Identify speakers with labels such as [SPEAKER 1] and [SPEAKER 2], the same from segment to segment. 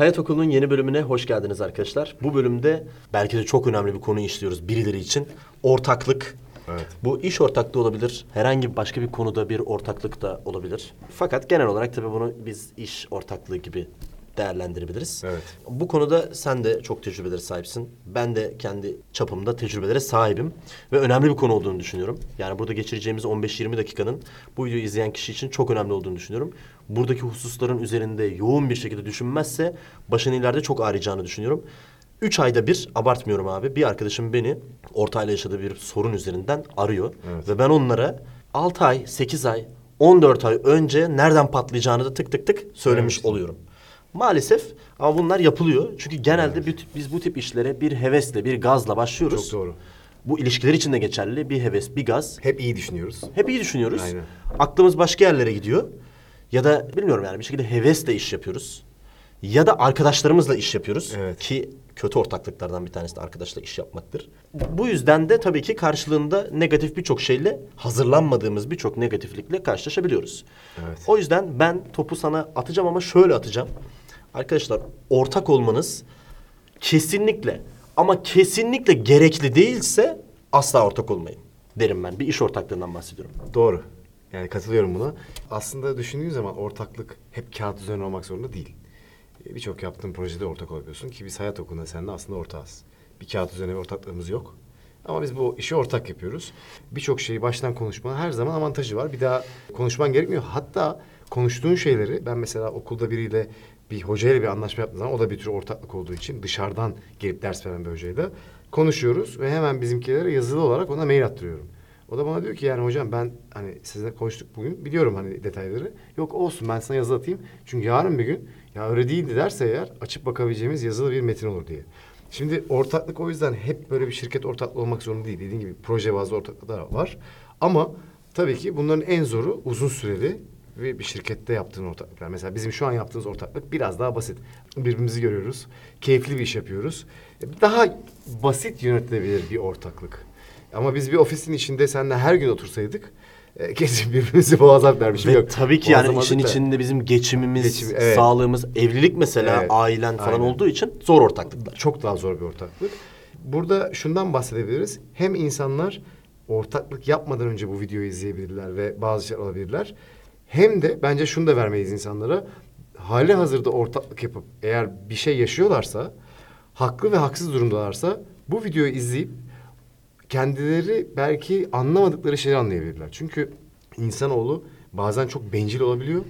[SPEAKER 1] Hayat Okulu'nun yeni bölümüne hoş geldiniz arkadaşlar. Bu bölümde belki de çok önemli bir konu işliyoruz birileri için. Ortaklık.
[SPEAKER 2] Evet.
[SPEAKER 1] Bu iş ortaklığı olabilir. Herhangi başka bir konuda bir ortaklık da olabilir. Fakat genel olarak tabii bunu biz iş ortaklığı gibi değerlendirebiliriz.
[SPEAKER 2] Evet.
[SPEAKER 1] Bu konuda sen de çok tecrübelere sahipsin. Ben de kendi çapımda tecrübelere sahibim. Ve önemli bir konu olduğunu düşünüyorum. Yani burada geçireceğimiz 15-20 dakikanın bu videoyu izleyen kişi için çok önemli olduğunu düşünüyorum. Buradaki hususların üzerinde yoğun bir şekilde düşünmezse başını ileride çok ağrıyacağını düşünüyorum. Üç ayda bir, abartmıyorum abi, bir arkadaşım beni ortayla yaşadığı bir sorun üzerinden arıyor.
[SPEAKER 2] Evet.
[SPEAKER 1] Ve ben onlara 6 ay, 8 ay, 14 ay önce nereden patlayacağını da tık tık tık söylemiş
[SPEAKER 2] Evet.
[SPEAKER 1] oluyorum. Maalesef ama bunlar yapılıyor. Çünkü genelde bir- biz bu tip işlere bir hevesle, bir gazla başlıyoruz.
[SPEAKER 2] Çok doğru.
[SPEAKER 1] Bu ilişkiler için de geçerli. Bir heves, bir gaz.
[SPEAKER 2] Hep iyi düşünüyoruz.
[SPEAKER 1] Hep iyi düşünüyoruz.
[SPEAKER 2] Aynen.
[SPEAKER 1] Aklımız başka yerlere gidiyor. Ya da bilmiyorum yani bir şekilde hevesle iş yapıyoruz. Ya da arkadaşlarımızla iş yapıyoruz.
[SPEAKER 2] Evet.
[SPEAKER 1] Ki kötü ortaklıklardan bir tanesi de arkadaşla iş yapmaktır. Bu yüzden de tabii ki karşılığında negatif birçok şeyle, hazırlanmadığımız birçok negatiflikle karşılaşabiliyoruz.
[SPEAKER 2] Evet.
[SPEAKER 1] O yüzden ben topu sana atacağım ama şöyle atacağım. Arkadaşlar ortak olmanız kesinlikle ama kesinlikle gerekli değilse asla ortak olmayın derim ben. Bir iş ortaklığından bahsediyorum.
[SPEAKER 2] Doğru. Yani katılıyorum buna. Aslında düşündüğün zaman ortaklık hep kağıt üzerine olmak zorunda değil. Ee, Birçok yaptığın projede ortak olabiliyorsun ki biz hayat okulunda seninle aslında ortağız. Bir kağıt üzerine bir ortaklığımız yok. Ama biz bu işi ortak yapıyoruz. Birçok şeyi baştan konuşmanın her zaman avantajı var. Bir daha konuşman gerekmiyor. Hatta konuştuğun şeyleri ben mesela okulda biriyle bir hocayla bir anlaşma yaptığım zaman o da bir tür ortaklık olduğu için dışarıdan gelip ders veren bir hocayla konuşuyoruz ve hemen bizimkilere yazılı olarak ona mail attırıyorum. O da bana diyor ki yani hocam ben hani sizinle konuştuk bugün biliyorum hani detayları. Yok olsun ben sana yazı atayım. Çünkü yarın bir gün ya öyle değildi derse eğer açıp bakabileceğimiz yazılı bir metin olur diye. Şimdi ortaklık o yüzden hep böyle bir şirket ortaklığı olmak zorunda değil. Dediğim gibi proje bazlı ortaklıklar var. Ama tabii ki bunların en zoru uzun süreli ve bir şirkette yaptığın ortaklıklar. Mesela bizim şu an yaptığımız ortaklık biraz daha basit. Birbirimizi görüyoruz. Keyifli bir iş yapıyoruz. Daha basit yönetilebilir bir ortaklık. Ama biz bir ofisin içinde seninle her gün otursaydık e, kesin birbirimizi boğazlar dermişim
[SPEAKER 1] Ve
[SPEAKER 2] yok.
[SPEAKER 1] tabii ki yani işin
[SPEAKER 2] da.
[SPEAKER 1] içinde bizim geçimimiz,
[SPEAKER 2] Geçim, evet.
[SPEAKER 1] sağlığımız, evlilik mesela,
[SPEAKER 2] Evet,
[SPEAKER 1] ailen falan
[SPEAKER 2] aynen.
[SPEAKER 1] olduğu için zor ortaklıklar.
[SPEAKER 2] Çok daha zor bir ortaklık. Burada şundan bahsedebiliriz. Hem insanlar ortaklık yapmadan önce bu videoyu izleyebilirler ve bazı şeyler alabilirler. Hem de bence şunu da vermeyiz insanlara. Hali hazırda ortaklık yapıp eğer bir şey yaşıyorlarsa, haklı ve haksız durumdalarsa bu videoyu izleyip kendileri belki anlamadıkları şeyleri anlayabilirler. Çünkü insanoğlu bazen çok bencil olabiliyor.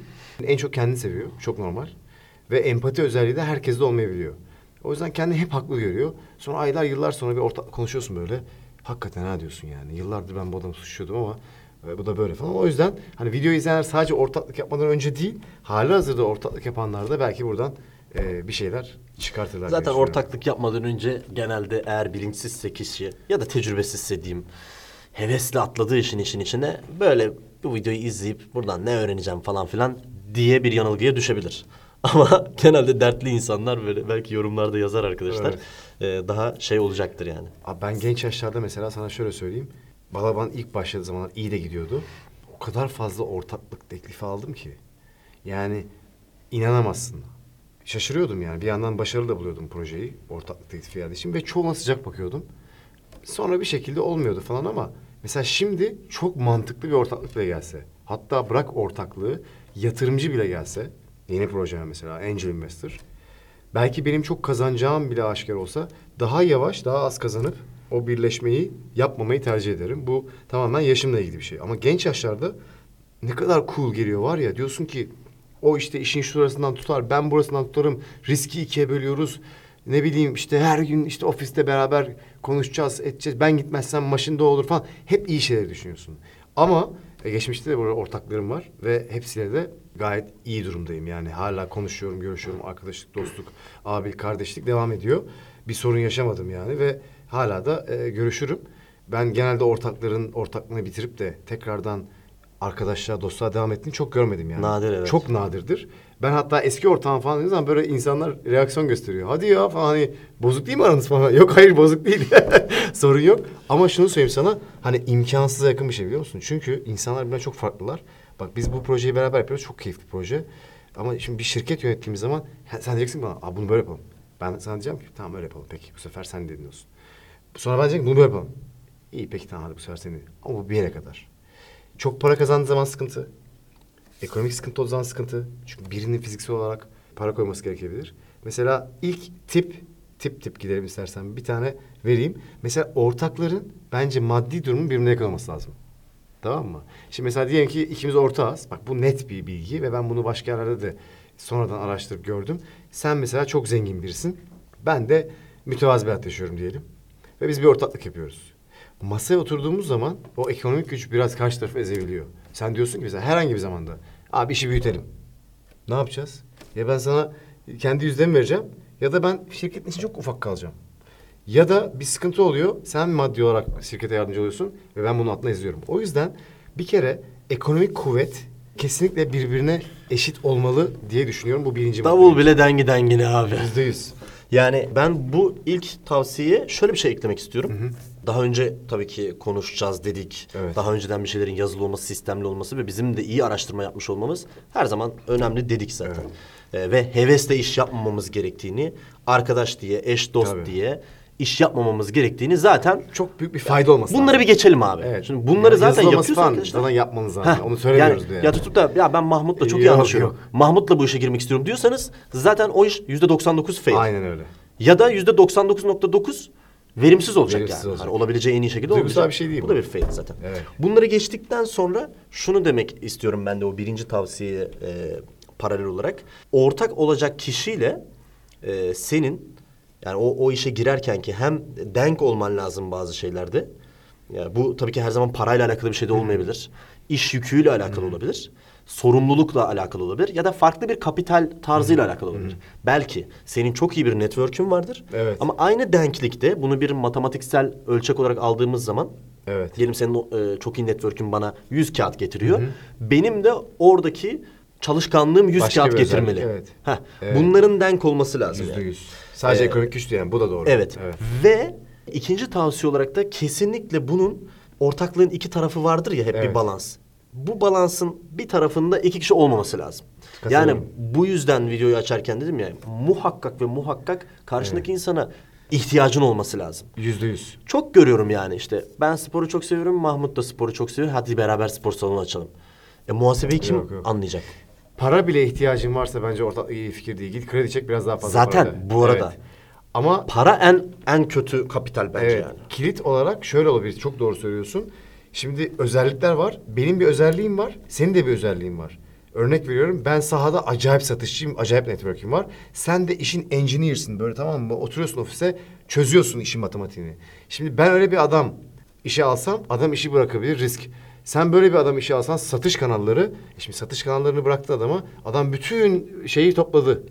[SPEAKER 2] En çok kendini seviyor. Çok normal. Ve empati özelliği de herkeste olmayabiliyor. O yüzden kendini hep haklı görüyor. Sonra aylar yıllar sonra bir ortak konuşuyorsun böyle. Hakikaten ha diyorsun yani. Yıllardır ben bu adamı suçluyordum ama e, bu da böyle falan. O yüzden hani video izleyenler sadece ortaklık yapmadan önce değil, hali hazırda ortaklık yapanlar da belki buradan e, bir şeyler çıkartırlar.
[SPEAKER 1] Zaten ortaklık yapmadan önce genelde eğer bilinçsizse kişi ya da tecrübesizse diyeyim hevesle atladığı işin işin içine böyle bu videoyu izleyip buradan ne öğreneceğim falan filan diye bir yanılgıya düşebilir. Ama genelde dertli insanlar böyle belki yorumlarda yazar arkadaşlar. e, daha şey olacaktır yani.
[SPEAKER 2] Abi ben genç yaşlarda mesela sana şöyle söyleyeyim. Balaban ilk başladığı zamanlar iyi de gidiyordu. O kadar fazla ortaklık teklifi aldım ki. Yani inanamazsın. Şaşırıyordum yani. Bir yandan başarılı da buluyordum projeyi. Ortaklık teklifi geldiği için. Ve çoğuna sıcak bakıyordum. Sonra bir şekilde olmuyordu falan ama... Mesela şimdi çok mantıklı bir ortaklık bile gelse. Hatta bırak ortaklığı, yatırımcı bile gelse. Yeni projeme mesela, Angel Investor. Belki benim çok kazanacağım bile aşikar olsa daha yavaş, daha az kazanıp o birleşmeyi yapmamayı tercih ederim. Bu tamamen yaşımla ilgili bir şey. Ama genç yaşlarda ne kadar cool geliyor var ya diyorsun ki o işte işin şurasından tutar, ben burasından tutarım, riski ikiye bölüyoruz. Ne bileyim işte her gün işte ofiste beraber konuşacağız, edeceğiz. Ben gitmezsem maşında olur falan. Hep iyi şeyler düşünüyorsun. Ama e, geçmişte de burada ortaklarım var ve hepsiyle de gayet iyi durumdayım. Yani hala konuşuyorum, görüşüyorum. Arkadaşlık, dostluk, abi, kardeşlik devam ediyor. Bir sorun yaşamadım yani ve hala da e, görüşürüm. Ben genelde ortakların ortaklığını bitirip de tekrardan arkadaşlığa, dostluğa devam ettiğini çok görmedim yani.
[SPEAKER 1] Nadir, evet.
[SPEAKER 2] Çok nadirdir. Ben hatta eski ortağım falan dediğim zaman böyle insanlar reaksiyon gösteriyor. Hadi ya falan hani bozuk değil mi aranız falan? Yok hayır bozuk değil. Sorun yok. Ama şunu söyleyeyim sana hani imkansıza yakın bir şey biliyor musun? Çünkü insanlar birbirinden çok farklılar. Bak biz bu projeyi beraber yapıyoruz. Çok keyifli proje. Ama şimdi bir şirket yönettiğimiz zaman sen diyeceksin bana Aa, bunu böyle yapalım. Ben sana diyeceğim ki tamam öyle yapalım peki bu sefer sen dedin olsun. Sonra ben diyeceğim bunu böyle yapalım. İyi peki tamam hadi bu sefer sen dedin. Ama bu bir yere kadar. Çok para kazandığı zaman sıkıntı. Ekonomik sıkıntı olduğu zaman sıkıntı. Çünkü birinin fiziksel olarak para koyması gerekebilir. Mesela ilk tip, tip tip gidelim istersen bir tane vereyim. Mesela ortakların bence maddi durumun birbirine yakın lazım. Tamam mı? Şimdi mesela diyelim ki ikimiz ortağız. Bak bu net bir bilgi ve ben bunu başka yerlerde de sonradan araştırıp gördüm. Sen mesela çok zengin birisin. Ben de mütevazı bir hayat yaşıyorum diyelim. Ve biz bir ortaklık yapıyoruz. Masaya oturduğumuz zaman o ekonomik güç biraz karşı tarafı ezebiliyor. Sen diyorsun ki mesela herhangi bir zamanda abi işi büyütelim. Ne yapacağız? Ya ben sana kendi yüzdemi vereceğim ya da ben şirketin için çok ufak kalacağım. Ya da bir sıkıntı oluyor. Sen maddi olarak şirkete yardımcı oluyorsun ve ben bunun altına izliyorum. O yüzden bir kere ekonomik kuvvet kesinlikle birbirine eşit olmalı diye düşünüyorum. Bu birinci
[SPEAKER 1] Davul bile dengi dengine abi.
[SPEAKER 2] Yüzde yüz.
[SPEAKER 1] Yani ben bu ilk tavsiyeye şöyle bir şey eklemek istiyorum. Daha önce tabii ki konuşacağız dedik.
[SPEAKER 2] Evet.
[SPEAKER 1] Daha önceden bir şeylerin yazılı olması, sistemli olması ve bizim de iyi araştırma yapmış olmamız her zaman önemli dedik zaten. Ee, ve hevesle iş yapmamamız gerektiğini, arkadaş diye, eş dost
[SPEAKER 2] Tabii.
[SPEAKER 1] diye iş yapmamamız gerektiğini zaten
[SPEAKER 2] Çok büyük bir fayda olması
[SPEAKER 1] bunları
[SPEAKER 2] lazım.
[SPEAKER 1] bir geçelim abi.
[SPEAKER 2] Evet.
[SPEAKER 1] Şimdi bunları
[SPEAKER 2] Yani
[SPEAKER 1] zaten yapıyoruz
[SPEAKER 2] falan
[SPEAKER 1] arkadaşlar.
[SPEAKER 2] zaten yapmanız lazım.
[SPEAKER 1] Heh,
[SPEAKER 2] Onu söylemiyoruz
[SPEAKER 1] yani,
[SPEAKER 2] yani.
[SPEAKER 1] Ya tutup da ya ben Mahmut'la çok iyi anlaşıyorum. Mahmut'la bu işe girmek istiyorum diyorsanız zaten o iş yüzde 99 fail.
[SPEAKER 2] Aynen öyle.
[SPEAKER 1] Ya da yüzde 99.9 verimsiz olacak
[SPEAKER 2] Verimsiz
[SPEAKER 1] yani.
[SPEAKER 2] olacak.
[SPEAKER 1] Hani olabileceği en iyi şekilde
[SPEAKER 2] Duygusal
[SPEAKER 1] olmayacak.
[SPEAKER 2] bir şey değil
[SPEAKER 1] bu.
[SPEAKER 2] bu.
[SPEAKER 1] da bir fail zaten.
[SPEAKER 2] Evet.
[SPEAKER 1] Bunları geçtikten sonra şunu demek istiyorum ben de o birinci tavsiyeye e, paralel olarak. Ortak olacak kişiyle e, senin yani o, o işe girerken ki hem denk olman lazım bazı şeylerde. Yani bu tabii ki her zaman parayla alakalı bir şey de olmayabilir. İş yüküyle alakalı olabilir. Sorumlulukla alakalı olabilir ya da farklı bir kapital tarzıyla alakalı olabilir. Belki senin çok iyi bir network'ün vardır.
[SPEAKER 2] Evet.
[SPEAKER 1] Ama aynı denklikte bunu bir matematiksel ölçek olarak aldığımız zaman
[SPEAKER 2] Evet.
[SPEAKER 1] diyelim senin e, çok iyi network'ün bana 100 kağıt getiriyor. Benim de oradaki çalışkanlığım 100
[SPEAKER 2] Başka
[SPEAKER 1] kağıt
[SPEAKER 2] bir özellik,
[SPEAKER 1] getirmeli.
[SPEAKER 2] evet.
[SPEAKER 1] Heh,
[SPEAKER 2] Evet.
[SPEAKER 1] Bunların denk olması lazım.
[SPEAKER 2] Yüzde
[SPEAKER 1] yani.
[SPEAKER 2] yüz. Sadece
[SPEAKER 1] Ee,
[SPEAKER 2] ekonomik güç değil yani. Bu da doğru.
[SPEAKER 1] Evet. Ve ikinci tavsiye olarak da kesinlikle bunun ortaklığın iki tarafı vardır ya hep bir
[SPEAKER 2] Evet.
[SPEAKER 1] balans. Bu balansın bir tarafında iki kişi olmaması lazım.
[SPEAKER 2] Katılıyorum.
[SPEAKER 1] Yani bu yüzden videoyu açarken dedim ya muhakkak ve muhakkak karşındaki insana ihtiyacın olması lazım.
[SPEAKER 2] Yüzde yüz.
[SPEAKER 1] Çok görüyorum yani işte ben sporu çok seviyorum Mahmut da sporu çok seviyor hadi beraber spor salonu açalım. E muhasebeyi kim
[SPEAKER 2] Yok, yok.
[SPEAKER 1] anlayacak?
[SPEAKER 2] Para bile ihtiyacın varsa bence ortak iyi fikir değil. Git kredi çek biraz daha fazla
[SPEAKER 1] Zaten
[SPEAKER 2] para ver.
[SPEAKER 1] bu arada.
[SPEAKER 2] Evet. Ama
[SPEAKER 1] Para en en kötü kapital bence
[SPEAKER 2] evet,
[SPEAKER 1] yani.
[SPEAKER 2] kilit olarak şöyle olabilir. Çok doğru söylüyorsun. Şimdi özellikler var. Benim bir özelliğim var. Senin de bir özelliğin var. Örnek veriyorum ben sahada acayip satışçıyım, acayip network'im var. Sen de işin engineer'sın böyle tamam mı? Oturuyorsun ofise çözüyorsun işin matematiğini. Şimdi ben öyle bir adam işe alsam adam işi bırakabilir risk. Sen böyle bir adam işe alsan satış kanalları, e şimdi satış kanallarını bıraktı adama. Adam bütün şeyi topladı.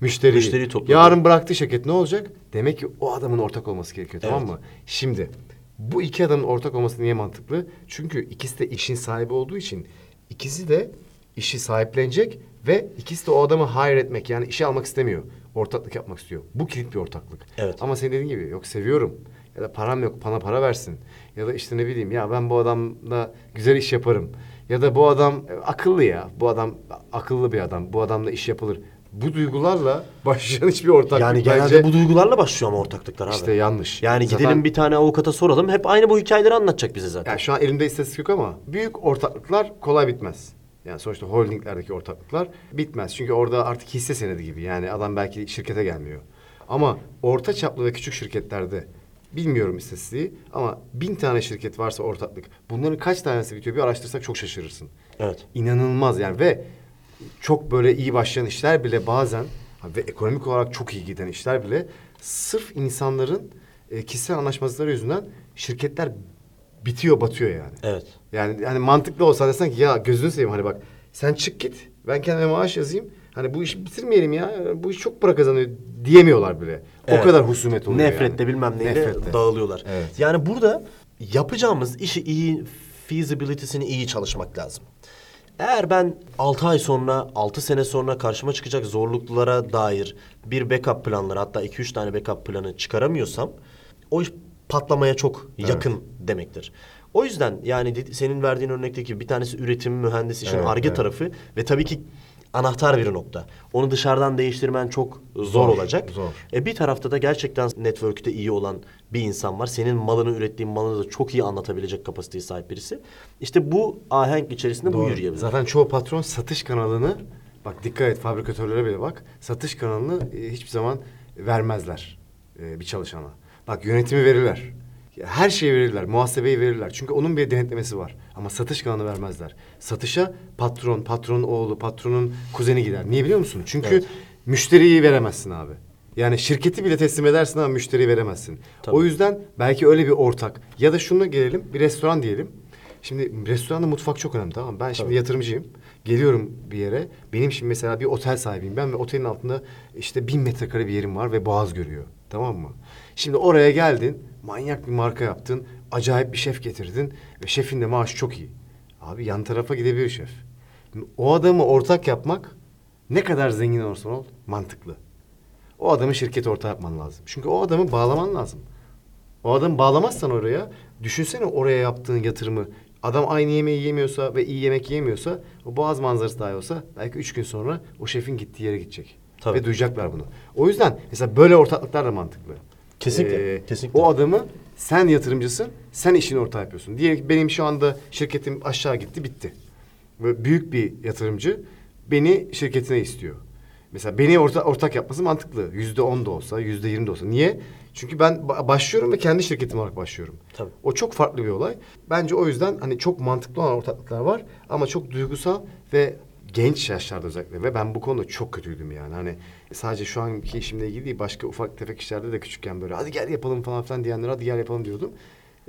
[SPEAKER 2] Müşteriyi.
[SPEAKER 1] Müşteriyi topladı.
[SPEAKER 2] Yarın bıraktı şirket ne olacak? Demek ki o adamın ortak olması gerekiyor tamam
[SPEAKER 1] Evet.
[SPEAKER 2] mı? Şimdi bu iki adamın ortak olması niye mantıklı? Çünkü ikisi de işin sahibi olduğu için ikisi de işi sahiplenecek ve ikisi de o adamı hire etmek yani işe almak istemiyor. Ortaklık yapmak istiyor. Bu kilit bir ortaklık.
[SPEAKER 1] Evet.
[SPEAKER 2] Ama senin dediğin gibi yok seviyorum ya da param yok bana para versin ya da işte ne bileyim ya ben bu adamla güzel iş yaparım ya da bu adam e, akıllı ya bu adam akıllı bir adam bu adamla iş yapılır. Bu duygularla başlayan hiçbir ortaklık
[SPEAKER 1] Yani genelde
[SPEAKER 2] bence
[SPEAKER 1] bu duygularla başlıyor ama ortaklıklar abi.
[SPEAKER 2] işte yanlış.
[SPEAKER 1] Yani
[SPEAKER 2] Zaten-
[SPEAKER 1] gidelim bir tane avukata soralım. Hep aynı bu hikayeleri anlatacak bize zaten.
[SPEAKER 2] Yani şu an elimde istatistik yok ama büyük ortaklıklar kolay bitmez. Yani sonuçta holdinglerdeki ortaklıklar bitmez. Çünkü orada artık hisse senedi gibi. Yani adam belki şirkete gelmiyor. Ama orta çaplı ve küçük şirketlerde bilmiyorum istatistiği ama bin tane şirket varsa ortaklık. Bunların kaç tanesi bitiyor bir araştırsak çok şaşırırsın.
[SPEAKER 1] Evet.
[SPEAKER 2] İnanılmaz yani ve çok böyle iyi başlayan işler bile bazen ve ekonomik olarak çok iyi giden işler bile sırf insanların e, kişisel anlaşmazlıkları yüzünden şirketler bitiyor batıyor yani.
[SPEAKER 1] Evet.
[SPEAKER 2] Yani hani mantıklı olsa desen ki ya gözünü seveyim hani bak sen çık git ben kendime maaş yazayım. Hani bu işi bitirmeyelim ya. Bu iş çok para kazanıyor diyemiyorlar bile.
[SPEAKER 1] Evet.
[SPEAKER 2] O kadar husumet oluyor
[SPEAKER 1] Nefrette
[SPEAKER 2] yani.
[SPEAKER 1] bilmem neyle
[SPEAKER 2] Nefrette.
[SPEAKER 1] dağılıyorlar.
[SPEAKER 2] Evet.
[SPEAKER 1] Yani burada yapacağımız işi iyi, feasibility'sini iyi çalışmak lazım. Eğer ben 6 ay sonra, 6 sene sonra karşıma çıkacak zorluklara dair bir backup planları hatta 2-3 tane backup planı çıkaramıyorsam o iş patlamaya çok yakın demektir. O yüzden yani senin verdiğin örnekteki bir tanesi üretim, mühendis işin
[SPEAKER 2] Evet,
[SPEAKER 1] arge
[SPEAKER 2] evet.
[SPEAKER 1] tarafı ve tabii ki anahtar bir nokta. Onu dışarıdan değiştirmen çok zor,
[SPEAKER 2] Zor,
[SPEAKER 1] olacak.
[SPEAKER 2] zor.
[SPEAKER 1] E bir tarafta da gerçekten network'te iyi olan bir insan var. Senin malını ürettiğin malını da çok iyi anlatabilecek kapasiteye sahip birisi. İşte bu ahenk içerisinde bu
[SPEAKER 2] Doğru.
[SPEAKER 1] yürüyebilir.
[SPEAKER 2] Zaten çoğu patron satış kanalını bak dikkat et fabrikatörlere bile bak. Satış kanalını e, hiçbir zaman vermezler e, bir çalışana. Bak yönetimi verirler. Her şeyi verirler. Muhasebeyi verirler. Çünkü onun bir denetlemesi var. Ama satış kanalını vermezler. Satışa patron, patronun oğlu, patronun kuzeni gider. Niye biliyor musun? Çünkü
[SPEAKER 1] Evet.
[SPEAKER 2] müşteriyi veremezsin abi. Yani şirketi bile teslim edersin ama müşteriyi veremezsin.
[SPEAKER 1] Tabii.
[SPEAKER 2] O yüzden belki öyle bir ortak ya da şunu gelelim bir restoran diyelim. Şimdi restoranda mutfak çok önemli tamam mı? Ben şimdi
[SPEAKER 1] Tabii.
[SPEAKER 2] yatırımcıyım. Geliyorum bir yere. Benim şimdi mesela bir otel sahibiyim ben ve otelin altında işte bin metrekare bir yerim var ve boğaz görüyor. Tamam mı? Şimdi oraya geldin. Manyak bir marka yaptın. Acayip bir şef getirdin. Ve şefin de maaşı çok iyi. Abi yan tarafa gidebilir şef. O adamı ortak yapmak ne kadar zengin olursan ol mantıklı. O adamı şirket ortağı yapman lazım. Çünkü o adamı bağlaman lazım. O adamı bağlamazsan oraya, düşünsene oraya yaptığın yatırımı. Adam aynı yemeği yemiyorsa ve iyi yemek yemiyorsa, o boğaz manzarası dahi olsa belki üç gün sonra o şefin gittiği yere gidecek.
[SPEAKER 1] Tabii.
[SPEAKER 2] Ve duyacaklar bunu. O yüzden mesela böyle ortaklıklar da mantıklı.
[SPEAKER 1] Kesinlikle, kesinlikle.
[SPEAKER 2] O adamı sen yatırımcısın, sen işini ortağı yapıyorsun. Ki benim şu anda şirketim aşağı gitti, bitti. Ve büyük bir yatırımcı beni şirketine istiyor. Mesela beni orta, ortak yapması mantıklı. Yüzde on da olsa, yüzde yirmi de olsa. Niye? Çünkü ben ba- başlıyorum ve kendi şirketim olarak başlıyorum.
[SPEAKER 1] Tabii.
[SPEAKER 2] O çok farklı bir olay. Bence o yüzden hani çok mantıklı olan ortaklıklar var ama çok duygusal ve genç yaşlarda özellikle ve ben bu konuda çok kötüydüm yani. Hani sadece şu anki işimle ilgili değil başka ufak tefek işlerde de küçükken böyle hadi gel yapalım falan filan diyenler hadi gel yapalım diyordum.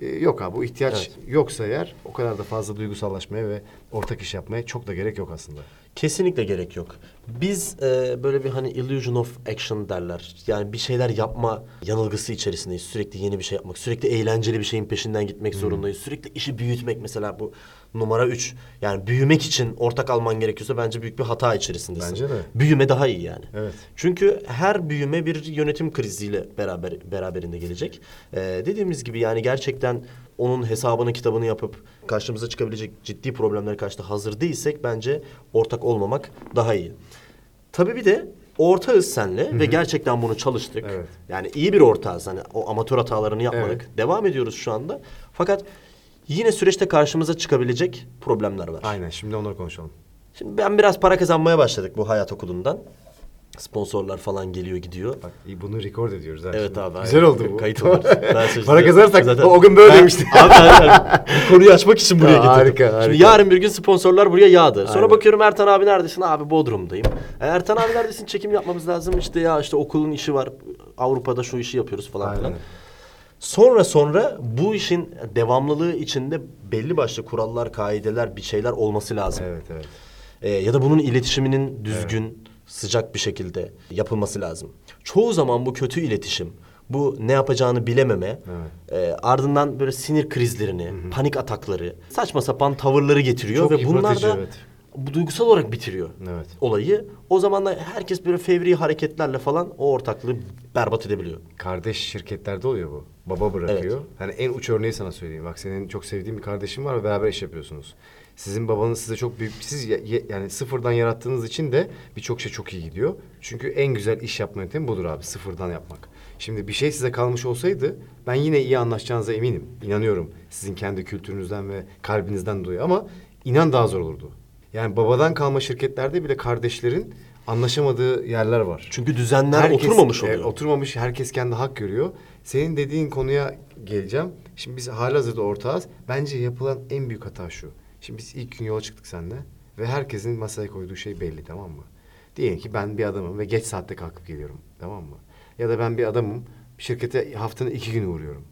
[SPEAKER 2] Ee, yok abi bu ihtiyaç yoksa eğer o kadar da fazla duygusallaşmaya ve ortak iş yapmaya çok da gerek yok aslında.
[SPEAKER 1] Kesinlikle gerek yok. Biz e, böyle bir hani illusion of action derler. Yani bir şeyler yapma yanılgısı içerisindeyiz. Sürekli yeni bir şey yapmak, sürekli eğlenceli bir şeyin peşinden gitmek zorundayız. Sürekli işi büyütmek mesela bu numara üç. Yani büyümek için ortak alman gerekiyorsa bence büyük bir hata içerisindesin.
[SPEAKER 2] Bence de.
[SPEAKER 1] Büyüme daha iyi yani.
[SPEAKER 2] Evet.
[SPEAKER 1] Çünkü her büyüme bir yönetim kriziyle beraber beraberinde gelecek. Ee, dediğimiz gibi yani gerçekten onun hesabını kitabını yapıp karşımıza çıkabilecek ciddi problemlere karşı da hazır değilsek bence ortak olmamak daha iyi. Tabii bir de ortağız senle ve gerçekten bunu çalıştık.
[SPEAKER 2] Evet.
[SPEAKER 1] Yani iyi bir ortağız. Hani o amatör hatalarını yapmadık.
[SPEAKER 2] Evet.
[SPEAKER 1] Devam ediyoruz şu anda. Fakat yine süreçte karşımıza çıkabilecek problemler var.
[SPEAKER 2] Aynen şimdi onları konuşalım.
[SPEAKER 1] Şimdi ben biraz para kazanmaya başladık bu hayat okulundan. Sponsorlar falan geliyor gidiyor.
[SPEAKER 2] Bak bunu record ediyoruz. ha
[SPEAKER 1] Evet
[SPEAKER 2] şimdi.
[SPEAKER 1] abi.
[SPEAKER 2] Güzel
[SPEAKER 1] aynen.
[SPEAKER 2] oldu bu.
[SPEAKER 1] Kayıt olur.
[SPEAKER 2] Para kazanırsak
[SPEAKER 1] zaten-
[SPEAKER 2] o gün böyle demişti.
[SPEAKER 1] Abi aynen. Konuyu açmak için buraya
[SPEAKER 2] Ya,
[SPEAKER 1] getirdim.
[SPEAKER 2] harika, harika.
[SPEAKER 1] Şimdi yarın bir gün sponsorlar buraya yağdı. Sonra
[SPEAKER 2] Aynen.
[SPEAKER 1] bakıyorum Ertan abi neredesin? Abi Bodrum'dayım. E, Ertan abi neredesin? Çekim yapmamız lazım. İşte ya işte okulun işi var. Avrupa'da şu işi yapıyoruz falan filan. Sonra sonra bu işin devamlılığı içinde belli başlı kurallar, kaideler, bir şeyler olması lazım.
[SPEAKER 2] Evet evet.
[SPEAKER 1] Ee, ya da bunun iletişiminin düzgün, sıcak bir şekilde yapılması lazım. Çoğu zaman bu kötü iletişim, bu ne yapacağını bilememe, e, ardından böyle sinir krizlerini, panik atakları, saçma sapan tavırları getiriyor
[SPEAKER 2] Çok
[SPEAKER 1] ve bunlar da
[SPEAKER 2] evet.
[SPEAKER 1] bu duygusal olarak bitiriyor
[SPEAKER 2] Evet.
[SPEAKER 1] olayı. O zaman da herkes böyle fevri hareketlerle falan o ortaklığı berbat edebiliyor.
[SPEAKER 2] Kardeş şirketlerde oluyor bu. Baba bırakıyor. Hani en uç örneği sana söyleyeyim. Bak senin çok sevdiğin bir kardeşin var ve beraber iş yapıyorsunuz. Sizin babanız size çok büyük, siz ya- ye- yani sıfırdan yarattığınız için de birçok şey çok iyi gidiyor. Çünkü en güzel iş yapma yöntemi budur abi, sıfırdan yapmak. Şimdi bir şey size kalmış olsaydı ben yine iyi anlaşacağınıza eminim. İnanıyorum sizin kendi kültürünüzden ve kalbinizden dolayı ama inan daha zor olurdu. Yani babadan kalma şirketlerde bile kardeşlerin anlaşamadığı yerler var.
[SPEAKER 1] Çünkü düzenler oturmamış oluyor.
[SPEAKER 2] e, oturmamış, herkes kendi hak görüyor. Senin dediğin konuya geleceğim. Şimdi biz halihazırda ortağız. Bence yapılan en büyük hata şu. Şimdi biz ilk gün yola çıktık seninle ve herkesin masaya koyduğu şey belli tamam mı? Diyelim ki ben bir adamım ve geç saatte kalkıp geliyorum tamam mı? Ya da ben bir adamım şirkete haftanın iki günü uğruyorum.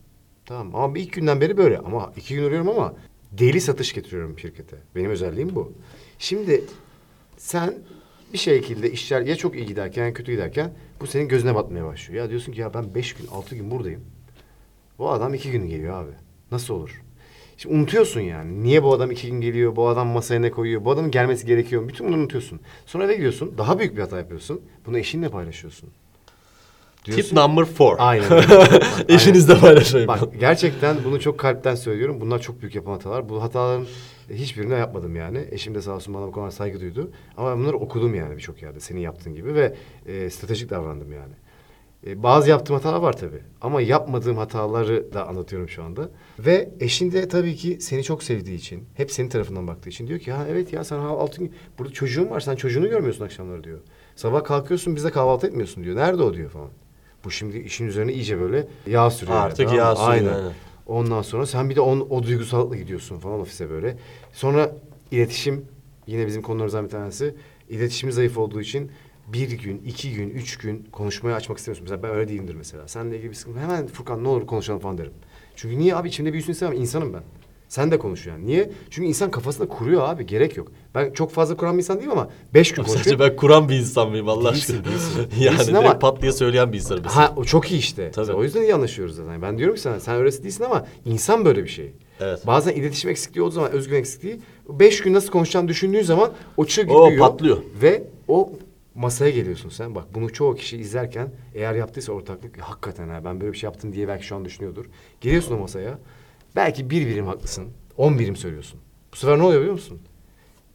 [SPEAKER 2] Tamam ama ilk günden beri böyle ama iki gün uğruyorum ama deli satış getiriyorum şirkete. Benim özelliğim bu. Şimdi sen bir şekilde işler ya çok iyi giderken ya kötü giderken bu senin gözüne batmaya başlıyor. Ya diyorsun ki ya ben beş gün altı gün buradayım. Bu adam iki gün geliyor abi. Nasıl olur? Şimdi unutuyorsun yani. Niye bu adam iki gün geliyor? Bu adam masaya ne koyuyor? Bu adamın gelmesi gerekiyor mu? Bütün bunları unutuyorsun. Sonra eve gidiyorsun. Daha büyük bir hata yapıyorsun. Bunu eşinle paylaşıyorsun.
[SPEAKER 1] Tip number four.
[SPEAKER 2] Aynen. öyle.
[SPEAKER 1] Eşinizle paylaşayım.
[SPEAKER 2] Bak gerçekten bunu çok kalpten söylüyorum. Bunlar çok büyük yapan hatalar. Bu hataların hiçbirini yapmadım yani. Eşim de sağ olsun bana bu konuda saygı duydu. Ama ben bunları okudum yani birçok yerde senin yaptığın gibi ve e, stratejik davrandım yani. E, bazı yaptığım hatalar var tabii. Ama yapmadığım hataları da anlatıyorum şu anda. Ve eşin de tabii ki seni çok sevdiği için, hep senin tarafından baktığı için diyor ki ha evet ya sen altın burada çocuğun var sen çocuğunu görmüyorsun akşamları diyor. Sabah kalkıyorsun bize kahvaltı etmiyorsun diyor. Nerede o diyor falan. Bu şimdi işin üzerine iyice böyle yağ sürüyor. yani,
[SPEAKER 1] Artık
[SPEAKER 2] mı?
[SPEAKER 1] yağ sürüyor,
[SPEAKER 2] Aynen.
[SPEAKER 1] aynen.
[SPEAKER 2] Ondan sonra sen bir de on, o duygusallıkla gidiyorsun falan ofise böyle. Sonra iletişim yine bizim konularımızdan bir tanesi. İletişimi zayıf olduğu için bir gün, iki gün, üç gün konuşmayı açmak istemiyorsun. Mesela ben öyle değilimdir mesela. Seninle ilgili bir sıkıntı. Hemen Furkan ne olur konuşalım falan derim. Çünkü niye abi içimde büyüsün istemem. İnsanım ben. Sen de konuş yani. Niye? Çünkü insan kafasında kuruyor abi. Gerek yok. Ben çok fazla kuran bir insan değilim ama beş gün
[SPEAKER 1] Sadece
[SPEAKER 2] konuşuyorum.
[SPEAKER 1] ben kuran bir insan mıyım Allah aşkına?
[SPEAKER 2] değilsin.
[SPEAKER 1] yani
[SPEAKER 2] Değilsin
[SPEAKER 1] direkt
[SPEAKER 2] ama-
[SPEAKER 1] pat diye söyleyen bir insanım.
[SPEAKER 2] Ha o çok iyi işte.
[SPEAKER 1] Tabii.
[SPEAKER 2] O yüzden iyi anlaşıyoruz zaten. Ben diyorum ki sana sen öylesi değilsin ama insan böyle bir şey.
[SPEAKER 1] Evet.
[SPEAKER 2] Bazen iletişim eksikliği olduğu zaman özgüven eksikliği beş gün nasıl konuşacağını düşündüğün zaman o çığ gibi
[SPEAKER 1] O patlıyor.
[SPEAKER 2] Ve o masaya geliyorsun sen. Bak bunu çoğu kişi izlerken eğer yaptıysa ortaklık hakikaten ha ben böyle bir şey yaptım diye belki şu an düşünüyordur. Geliyorsun o masaya. Belki bir birim haklısın. On birim söylüyorsun. Bu sefer ne oluyor biliyor musun?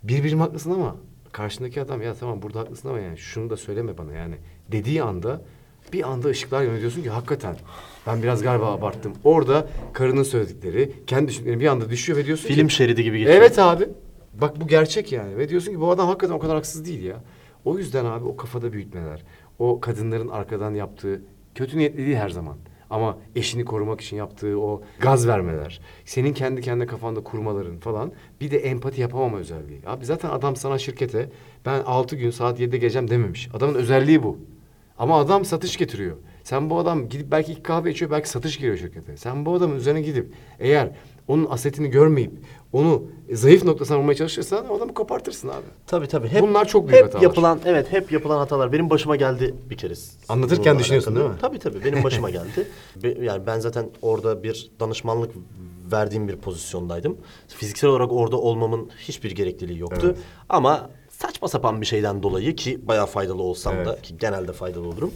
[SPEAKER 2] Bir birim haklısın ama karşındaki adam ya tamam burada haklısın ama yani şunu da söyleme bana yani dediği anda bir anda ışıklar yanıyor diyorsun ki hakikaten ben biraz galiba abarttım. Orada karının söyledikleri, kendi düşündükleri bir anda düşüyor ve diyorsun
[SPEAKER 1] Film
[SPEAKER 2] ki
[SPEAKER 1] şeridi gibi geçiyor.
[SPEAKER 2] evet abi bak bu gerçek yani ve diyorsun ki bu adam hakikaten o kadar haksız değil ya. O yüzden abi o kafada büyütmeler, o kadınların arkadan yaptığı kötü niyetli değil her zaman. Ama eşini korumak için yaptığı o gaz vermeler, senin kendi kendine kafanda kurmaların falan bir de empati yapamama özelliği. Abi zaten adam sana şirkete ben altı gün saat 7'de geleceğim dememiş. Adamın özelliği bu. Ama adam satış getiriyor. Sen bu adam gidip belki iki kahve içiyor, belki satış giriyor şirkete. Sen bu adamın üzerine gidip eğer onun asetini görmeyip onu zayıf noktasına vurmaya çalışırsan o adamı kopartırsın abi.
[SPEAKER 1] Tabii tabii. Hep,
[SPEAKER 2] Bunlar çok büyük
[SPEAKER 1] hep
[SPEAKER 2] hatalar.
[SPEAKER 1] yapılan evet hep yapılan hatalar. Benim başıma geldi bir kere.
[SPEAKER 2] Anlatırken
[SPEAKER 1] Bununla
[SPEAKER 2] düşünüyorsun
[SPEAKER 1] alakalı.
[SPEAKER 2] değil mi?
[SPEAKER 1] Tabii tabii benim başıma geldi. Be- yani ben zaten orada bir danışmanlık verdiğim bir pozisyondaydım. Fiziksel olarak orada olmamın hiçbir gerekliliği yoktu.
[SPEAKER 2] Evet.
[SPEAKER 1] Ama saçma sapan bir şeyden dolayı ki bayağı faydalı olsam da
[SPEAKER 2] Evet.
[SPEAKER 1] ki genelde faydalı olurum.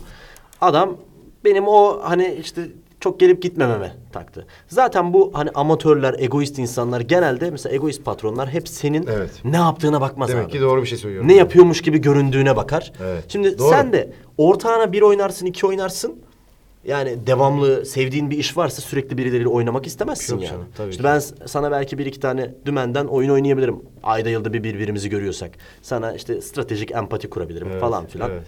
[SPEAKER 1] Adam benim o hani işte çok gelip gitmememe taktı. Zaten bu hani amatörler, egoist insanlar genelde mesela egoist patronlar hep senin
[SPEAKER 2] Evet.
[SPEAKER 1] ne yaptığına bakmaz
[SPEAKER 2] Demek
[SPEAKER 1] abi.
[SPEAKER 2] ki doğru bir şey söylüyorum.
[SPEAKER 1] Ne yapıyormuş gibi göründüğüne bakar.
[SPEAKER 2] Evet.
[SPEAKER 1] Şimdi
[SPEAKER 2] Doğru.
[SPEAKER 1] sen de ortağına bir oynarsın, iki oynarsın. Yani devamlı sevdiğin bir iş varsa sürekli birileriyle oynamak istemezsin
[SPEAKER 2] Yok
[SPEAKER 1] yani.
[SPEAKER 2] canım, tabii
[SPEAKER 1] işte
[SPEAKER 2] ki.
[SPEAKER 1] ben s- sana belki bir iki tane dümenden oyun oynayabilirim. Ayda yılda bir birbirimizi görüyorsak. Sana işte stratejik empati kurabilirim falan filan.
[SPEAKER 2] evet.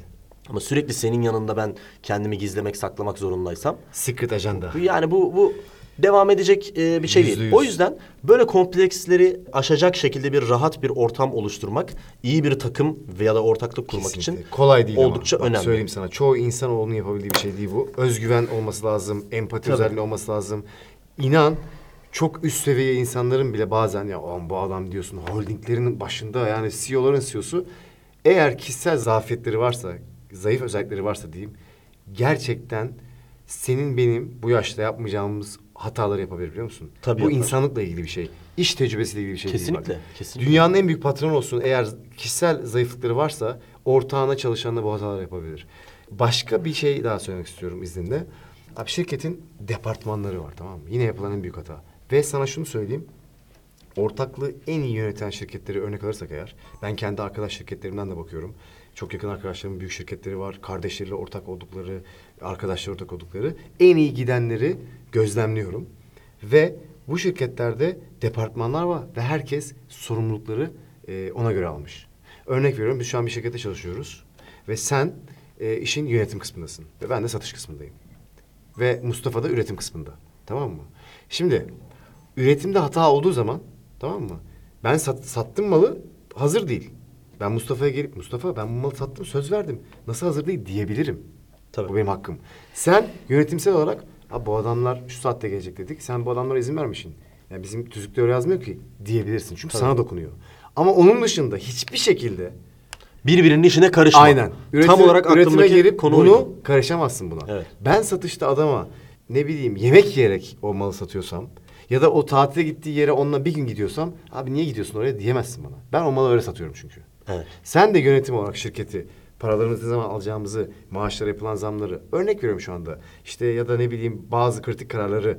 [SPEAKER 1] Ama sürekli senin yanında ben kendimi gizlemek, saklamak zorundaysam
[SPEAKER 2] Secret ajanda.
[SPEAKER 1] yani bu bu devam edecek e, bir şey değil. O yüzden böyle kompleksleri aşacak şekilde bir rahat bir ortam oluşturmak, iyi bir takım veya da ortaklık kurmak
[SPEAKER 2] Kesinlikle.
[SPEAKER 1] için
[SPEAKER 2] kolay değil
[SPEAKER 1] oldukça
[SPEAKER 2] ama. Bak
[SPEAKER 1] önemli.
[SPEAKER 2] söyleyeyim sana. Çoğu insanoğlunun yapabildiği bir şey değil bu. Özgüven olması lazım, empati
[SPEAKER 1] Tabii.
[SPEAKER 2] özelliği olması lazım. İnan çok üst seviye insanların bile bazen ya "Ulan bu adam diyorsun holdinglerin başında yani CEO'ların CEO'su eğer kişisel zafiyetleri varsa, zayıf özellikleri varsa diyeyim gerçekten senin benim bu yaşta yapmayacağımız hataları yapabilir biliyor musun?
[SPEAKER 1] Tabii
[SPEAKER 2] bu
[SPEAKER 1] yapar.
[SPEAKER 2] insanlıkla ilgili bir şey. İş tecrübesiyle ilgili bir şey değil.
[SPEAKER 1] Kesinlikle,
[SPEAKER 2] bak.
[SPEAKER 1] kesinlikle.
[SPEAKER 2] Dünyanın en büyük patronu olsun eğer kişisel zayıflıkları varsa ortağına çalışanla bu hatalar yapabilir. Başka bir şey daha söylemek istiyorum izninle. Abi şirketin departmanları var tamam mı? Yine yapılan en büyük hata. Ve sana şunu söyleyeyim. Ortaklığı en iyi yöneten şirketleri örnek alırsak eğer, ben kendi arkadaş şirketlerimden de bakıyorum. Çok yakın arkadaşlarımın büyük şirketleri var. Kardeşleriyle ortak oldukları, arkadaşları ortak oldukları. En iyi gidenleri gözlemliyorum. Ve bu şirketlerde departmanlar var ve herkes sorumlulukları e, ona göre almış. Örnek veriyorum biz şu an bir şirkette çalışıyoruz. Ve sen e, işin yönetim kısmındasın. Ve ben de satış kısmındayım. Ve Mustafa da üretim kısmında. Tamam mı? Şimdi üretimde hata olduğu zaman tamam mı? Ben sat, sattım malı hazır değil. Ben Mustafa'ya gelip Mustafa ben bu malı sattım söz verdim. Nasıl hazır değil diyebilirim.
[SPEAKER 1] Tabii.
[SPEAKER 2] Bu benim hakkım. Sen yönetimsel olarak ha, bu adamlar şu saatte gelecek dedik. Sen bu adamlara izin vermişsin. Yani bizim tüzükte öyle yazmıyor ki diyebilirsin. Çünkü
[SPEAKER 1] Tabii.
[SPEAKER 2] sana dokunuyor. Ama onun dışında hiçbir şekilde
[SPEAKER 1] Birbirinin işine karışma.
[SPEAKER 2] Aynen. Üretim,
[SPEAKER 1] Tam olarak
[SPEAKER 2] üretime gelip
[SPEAKER 1] konu
[SPEAKER 2] bunu
[SPEAKER 1] oydu.
[SPEAKER 2] karışamazsın buna.
[SPEAKER 1] Evet.
[SPEAKER 2] Ben satışta adama ne bileyim yemek yiyerek o malı satıyorsam ya da o tatile gittiği yere onunla bir gün gidiyorsam abi niye gidiyorsun oraya diyemezsin bana. Ben o malı öyle satıyorum çünkü.
[SPEAKER 1] Evet.
[SPEAKER 2] Sen de yönetim olarak şirketi paralarımızı ne zaman alacağımızı, maaşlara yapılan zamları örnek veriyorum şu anda. İşte ya da ne bileyim bazı kritik kararları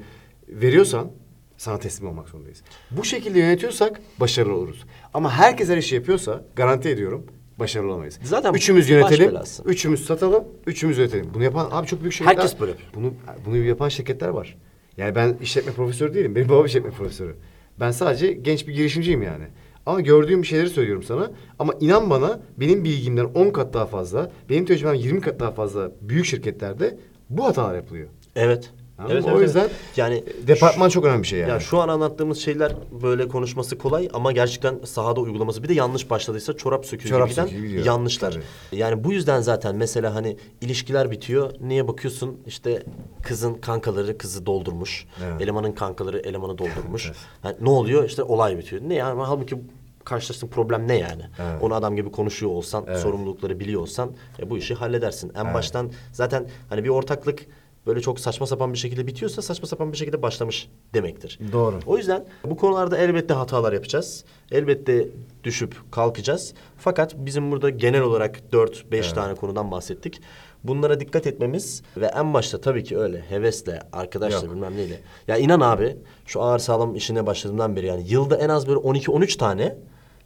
[SPEAKER 2] veriyorsan sana teslim olmak zorundayız. Bu şekilde yönetiyorsak başarılı oluruz. Ama herkes her işi yapıyorsa garanti ediyorum başarılı olamayız.
[SPEAKER 1] Zaten
[SPEAKER 2] üçümüz yönetelim, üçümüz satalım, üçümüz yönetelim. Bunu yapan abi çok büyük şirketler.
[SPEAKER 1] Herkes böyle.
[SPEAKER 2] Bunu bunu yapan şirketler var. Yani ben işletme profesörü değilim. Benim babam işletme profesörü. Ben sadece genç bir girişimciyim yani. Ama gördüğüm şeyleri söylüyorum sana. Ama inan bana benim bilgimden 10 kat daha fazla, benim tecrübem 20 kat daha fazla büyük şirketlerde bu hatalar yapılıyor.
[SPEAKER 1] Evet.
[SPEAKER 2] Anladın
[SPEAKER 1] evet,
[SPEAKER 2] mı?
[SPEAKER 1] evet,
[SPEAKER 2] o yüzden
[SPEAKER 1] evet. yani
[SPEAKER 2] departman çok önemli bir şey yani.
[SPEAKER 1] Ya şu an anlattığımız şeyler böyle konuşması kolay ama gerçekten sahada uygulaması bir de yanlış başladıysa çorap söküğü
[SPEAKER 2] Çorap
[SPEAKER 1] gibi giden
[SPEAKER 2] söküğü gidiyor.
[SPEAKER 1] yanlışlar.
[SPEAKER 2] Tabii.
[SPEAKER 1] Yani bu yüzden zaten mesela hani ilişkiler bitiyor. Niye bakıyorsun? İşte kızın kankaları kızı doldurmuş.
[SPEAKER 2] Evet.
[SPEAKER 1] Elemanın kankaları elemanı doldurmuş.
[SPEAKER 2] Evet.
[SPEAKER 1] Yani ne oluyor? İşte olay bitiyor. Ne yani halbuki karşılaştığın problem ne yani?
[SPEAKER 2] Evet.
[SPEAKER 1] Onu adam gibi konuşuyor olsan,
[SPEAKER 2] Evet.
[SPEAKER 1] sorumlulukları biliyor olsan e, bu işi halledersin. En
[SPEAKER 2] Evet.
[SPEAKER 1] baştan zaten hani bir ortaklık böyle çok saçma sapan bir şekilde bitiyorsa saçma sapan bir şekilde başlamış demektir.
[SPEAKER 2] Doğru.
[SPEAKER 1] O yüzden bu konularda elbette hatalar yapacağız. Elbette düşüp kalkacağız. Fakat bizim burada genel olarak 4-5 tane konudan bahsettik. Bunlara dikkat etmemiz ve en başta tabii ki öyle hevesle, arkadaşla
[SPEAKER 2] Yok.
[SPEAKER 1] bilmem neyle. Ya inan abi şu ağır sağlam işine başladığımdan beri yani yılda en az böyle 12-13 tane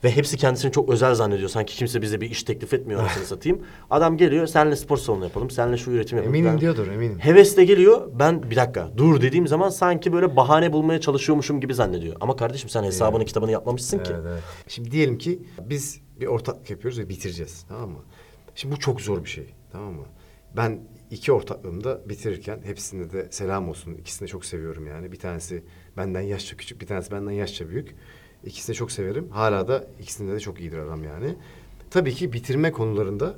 [SPEAKER 1] ve hepsi kendisini çok özel zannediyor. Sanki kimse bize bir iş teklif etmiyor anasını satayım. Adam geliyor senle spor salonu yapalım, senle şu üretim yapalım.
[SPEAKER 2] Eminim
[SPEAKER 1] Ben-
[SPEAKER 2] diyordur, eminim.
[SPEAKER 1] Hevesle geliyor. Ben bir dakika dur dediğim zaman sanki böyle bahane bulmaya çalışıyormuşum gibi zannediyor. Ama kardeşim sen hesabını kitabını yapmamışsın ki.
[SPEAKER 2] Evet, evet. Şimdi diyelim ki biz bir ortaklık yapıyoruz ve bitireceğiz. Tamam mı? Şimdi bu çok zor bir şey. Tamam mı? Ben iki ortaklığımda bitirirken hepsinde de selam olsun. İkisini de çok seviyorum yani. Bir tanesi benden yaşça küçük, bir tanesi benden yaşça büyük. İkisini çok severim. Hala da ikisinde de çok iyidir adam yani. Tabii ki bitirme konularında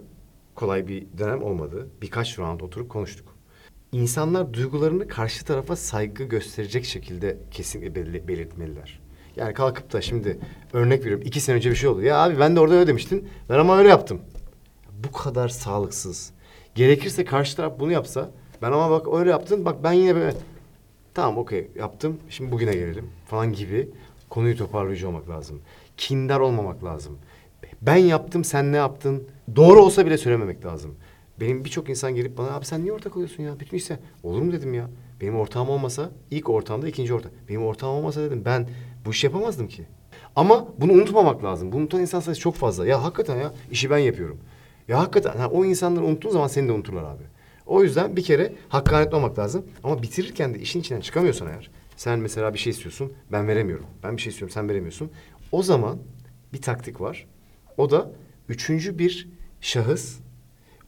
[SPEAKER 2] kolay bir dönem olmadı. Birkaç round oturup konuştuk. İnsanlar duygularını karşı tarafa saygı gösterecek şekilde kesinlikle belli- belirtmeliler. Yani kalkıp da şimdi örnek veriyorum iki sene önce bir şey oldu. Ya abi ben de orada öyle demiştin. Ben ama öyle yaptım. Bu kadar sağlıksız. Gerekirse karşı taraf bunu yapsa. Ben ama bak öyle yaptın bak ben yine böyle. Tamam okey yaptım şimdi bugüne gelelim falan gibi konuyu toparlayıcı olmak lazım. Kindar olmamak lazım. Ben yaptım sen ne yaptın? Doğru olsa bile söylememek lazım. Benim birçok insan gelip bana abi sen niye ortak oluyorsun ya? Bütün olur mu dedim ya. Benim ortağım olmasa ilk ortağımda ikinci ortak. Benim ortağım olmasa dedim ben bu işi yapamazdım ki. Ama bunu unutmamak lazım. Bunu unutan insan sayısı çok fazla. Ya hakikaten ya işi ben yapıyorum. Ya hakikaten ha, o insanları unuttuğun zaman seni de unuturlar abi. O yüzden bir kere hakkaniyetli olmak lazım. Ama bitirirken de işin içinden çıkamıyorsan eğer. Sen mesela bir şey istiyorsun, ben veremiyorum. Ben bir şey istiyorum, sen veremiyorsun. O zaman bir taktik var. O da üçüncü bir şahıs,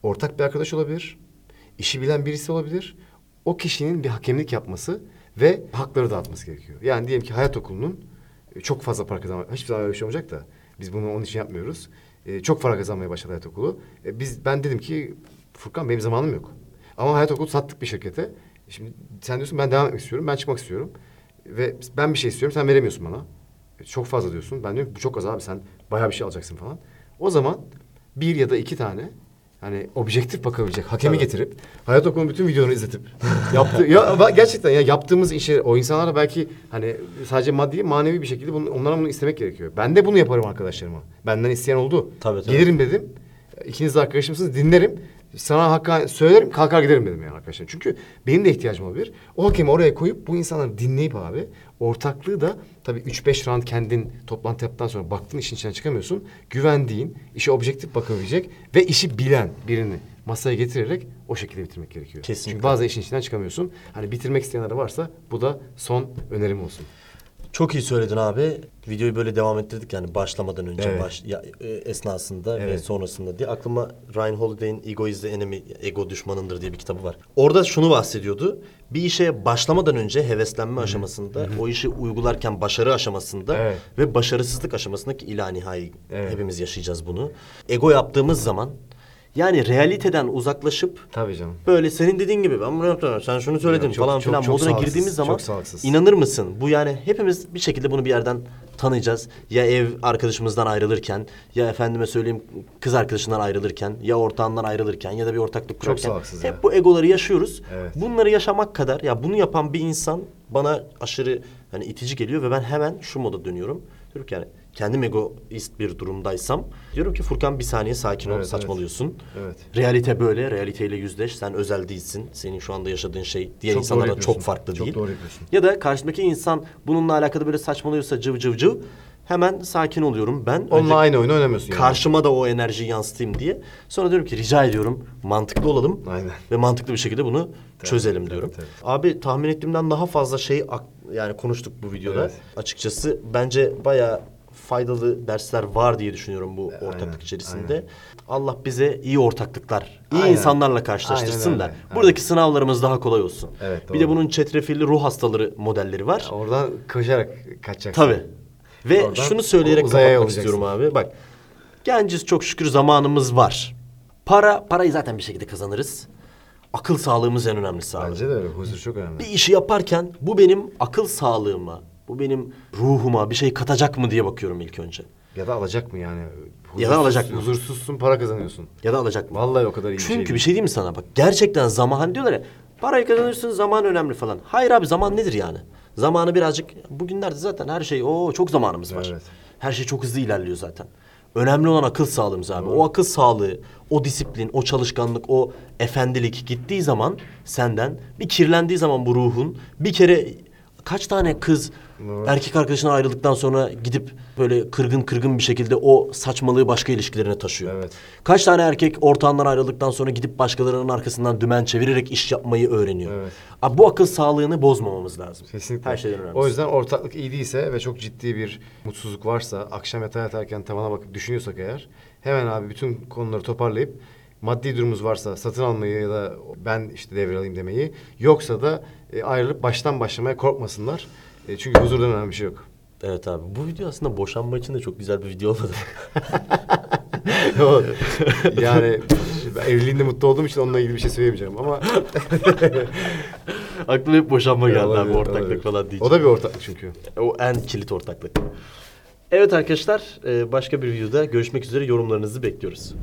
[SPEAKER 2] ortak bir arkadaş olabilir, işi bilen birisi olabilir. O kişinin bir hakemlik yapması ve hakları dağıtması gerekiyor. Yani diyelim ki hayat okulunun e, çok fazla para kazanmak, hiçbir zaman öyle bir şey olmayacak da biz bunu onun için yapmıyoruz. E, çok para kazanmaya başladı hayat okulu. E, biz ben dedim ki Furkan benim zamanım yok. Ama hayat okulu sattık bir şirkete. Şimdi sen diyorsun ben devam etmek istiyorum, ben çıkmak istiyorum. Ve ben bir şey istiyorum, sen veremiyorsun bana. E, Çok fazla diyorsun. Ben diyorum bu çok az abi sen bayağı bir şey alacaksın falan. O zaman bir ya da iki tane hani objektif bakabilecek hakemi
[SPEAKER 1] Tabii.
[SPEAKER 2] getirip hayat okulunun bütün videolarını izletip yaptı ya gerçekten ya yaptığımız işe o insanlara belki hani sadece maddi manevi bir şekilde bunu, onlara bunu istemek gerekiyor. Ben de bunu yaparım arkadaşlarıma. Benden isteyen oldu.
[SPEAKER 1] Tabii, tabii.
[SPEAKER 2] Gelirim dedim. İkiniz de arkadaşımsınız dinlerim. Sana hakka söylerim kalkar giderim dedim yani arkadaşlar. Çünkü benim de ihtiyacım olabilir. O hakemi oraya koyup bu insanları dinleyip abi ortaklığı da tabii 3-5 round kendin toplantı yaptıktan sonra baktın işin içinden çıkamıyorsun. Güvendiğin, işe objektif bakabilecek ve işi bilen birini masaya getirerek o şekilde bitirmek gerekiyor.
[SPEAKER 1] Kesinlikle.
[SPEAKER 2] Çünkü bazen işin içinden çıkamıyorsun. Hani bitirmek isteyenler varsa bu da son önerim olsun.
[SPEAKER 1] Çok iyi söyledin abi. Videoyu böyle devam ettirdik yani başlamadan önce
[SPEAKER 2] Evet.
[SPEAKER 1] baş, ya, e, esnasında ve
[SPEAKER 2] Evet.
[SPEAKER 1] sonrasında diye. Aklıma Ryan Holiday'in Ego is the Enemy, Ego düşmanındır diye bir kitabı var. Orada şunu bahsediyordu. Bir işe başlamadan önce heveslenme aşamasında, o işi uygularken başarı aşamasında
[SPEAKER 2] Evet.
[SPEAKER 1] ve başarısızlık aşamasındaki ila nihai
[SPEAKER 2] Evet.
[SPEAKER 1] hepimiz yaşayacağız bunu. Ego yaptığımız zaman yani realiteden uzaklaşıp
[SPEAKER 2] Tabii canım.
[SPEAKER 1] Böyle senin dediğin gibi ben bunu yaptım sen şunu söyledin
[SPEAKER 2] Yok, çok-
[SPEAKER 1] falan
[SPEAKER 2] çok-
[SPEAKER 1] filan
[SPEAKER 2] çok
[SPEAKER 1] moduna
[SPEAKER 2] sağlıksız,
[SPEAKER 1] girdiğimiz zaman
[SPEAKER 2] çok sağlıksız.
[SPEAKER 1] inanır mısın? Bu yani hepimiz bir şekilde bunu bir yerden tanıyacağız. Ya ev arkadaşımızdan ayrılırken ya efendime söyleyeyim kız arkadaşından ayrılırken ya ortağından ayrılırken ya da bir ortaklık kurarken
[SPEAKER 2] sağlıksız
[SPEAKER 1] hep
[SPEAKER 2] ya.
[SPEAKER 1] bu egoları yaşıyoruz.
[SPEAKER 2] Evet.
[SPEAKER 1] Bunları yaşamak kadar ya bunu yapan bir insan bana aşırı hani itici geliyor ve ben hemen şu moda dönüyorum. Diyorum ki yani kendim egoist bir durumdaysam diyorum ki Furkan bir saniye sakin ol
[SPEAKER 2] Evet, evet.
[SPEAKER 1] saçmalıyorsun.
[SPEAKER 2] Evet.
[SPEAKER 1] Realite böyle, realiteyle yüzleş. Sen özel değilsin. Senin şu anda yaşadığın şey diğer
[SPEAKER 2] Çok
[SPEAKER 1] insanlardan çok farklı
[SPEAKER 2] Çok
[SPEAKER 1] değil.
[SPEAKER 2] doğru yapıyorsun.
[SPEAKER 1] Ya da karşımdaki insan bununla alakalı böyle saçmalıyorsa cıv cıv cıv hemen sakin oluyorum. Ben
[SPEAKER 2] Onunla aynı oyunu oynamıyorsun yani.
[SPEAKER 1] karşıma da o enerjiyi yansıtayım diye. Sonra diyorum ki rica ediyorum mantıklı olalım.
[SPEAKER 2] Aynen.
[SPEAKER 1] Ve mantıklı bir şekilde bunu çözelim
[SPEAKER 2] tabii,
[SPEAKER 1] diyorum.
[SPEAKER 2] tabii.
[SPEAKER 1] Abi tahmin ettiğimden daha fazla şey yani konuştuk bu videoda.
[SPEAKER 2] Evet.
[SPEAKER 1] Açıkçası bence bayağı faydalı dersler var diye düşünüyorum bu
[SPEAKER 2] Aynen,
[SPEAKER 1] ortaklık içerisinde.
[SPEAKER 2] aynen.
[SPEAKER 1] Allah bize iyi ortaklıklar, iyi
[SPEAKER 2] Aynen.
[SPEAKER 1] insanlarla karşılaştırsın
[SPEAKER 2] Aynen
[SPEAKER 1] da
[SPEAKER 2] aynen.
[SPEAKER 1] buradaki sınavlarımız daha kolay olsun.
[SPEAKER 2] Evet,
[SPEAKER 1] bir
[SPEAKER 2] doğru.
[SPEAKER 1] de bunun çetrefilli ruh hastaları modelleri var.
[SPEAKER 2] Oradan koşarak kaçacaksın.
[SPEAKER 1] Tabii. Ve
[SPEAKER 2] Oradan
[SPEAKER 1] şunu söyleyerek kapatmak istiyorum abi. Bak. Genciz çok şükür zamanımız var. Para, parayı zaten bir şekilde kazanırız. Akıl sağlığımız en önemlisi abi.
[SPEAKER 2] Bence de öyle. Huzur çok önemli.
[SPEAKER 1] Bir işi yaparken bu benim akıl sağlığıma, bu benim ruhuma bir şey katacak mı diye bakıyorum ilk önce.
[SPEAKER 2] Ya da alacak mı yani?
[SPEAKER 1] Ya da alacak mı?
[SPEAKER 2] Huzursuzsun para kazanıyorsun.
[SPEAKER 1] Ya da alacak mı?
[SPEAKER 2] Vallahi o kadar iyi bir şey
[SPEAKER 1] Çünkü
[SPEAKER 2] değil.
[SPEAKER 1] bir şey diyeyim mi sana bak gerçekten zaman hani diyorlar ya parayı kazanırsın zaman önemli falan. Hayır abi zaman nedir yani? Zamanı birazcık bugünlerde zaten her şey o çok zamanımız var.
[SPEAKER 2] Evet.
[SPEAKER 1] Her şey çok hızlı ilerliyor zaten. Önemli olan akıl sağlığımız abi. O akıl sağlığı, o disiplin, o çalışkanlık, o efendilik gittiği zaman senden bir kirlendiği zaman bu ruhun bir kere kaç tane kız
[SPEAKER 2] Evet.
[SPEAKER 1] erkek arkadaşına ayrıldıktan sonra gidip böyle kırgın kırgın bir şekilde o saçmalığı başka ilişkilerine taşıyor.
[SPEAKER 2] Evet.
[SPEAKER 1] Kaç tane erkek ortağından ayrıldıktan sonra gidip başkalarının arkasından dümen çevirerek iş yapmayı öğreniyor.
[SPEAKER 2] Evet.
[SPEAKER 1] Abi bu akıl sağlığını bozmamamız lazım.
[SPEAKER 2] Kesinlikle.
[SPEAKER 1] Her şeyden önemlisi.
[SPEAKER 2] O yüzden ortaklık iyi değilse ve çok ciddi bir mutsuzluk varsa, akşam yatağa yatarken tavana bakıp düşünüyorsak eğer, hemen abi bütün konuları toparlayıp maddi durumumuz varsa satın almayı ya da ben işte devralayım demeyi, yoksa da e, ayrılıp baştan başlamaya korkmasınlar. E, çünkü huzurdan önemli bir şey yok.
[SPEAKER 1] Evet abi. Bu video aslında boşanma için de çok güzel bir video olmadı.
[SPEAKER 2] Yani ben evliliğinde mutlu olduğum için onunla ilgili bir şey söyleyemeyeceğim ama
[SPEAKER 1] Aklıma hep boşanma geldi abi.
[SPEAKER 2] Olabilir,
[SPEAKER 1] Ortaklık
[SPEAKER 2] olabilir.
[SPEAKER 1] falan diyeceğim.
[SPEAKER 2] O da bir ortaklık çünkü.
[SPEAKER 1] O en kilit ortaklık. Evet arkadaşlar, e, başka bir videoda görüşmek üzere yorumlarınızı bekliyoruz.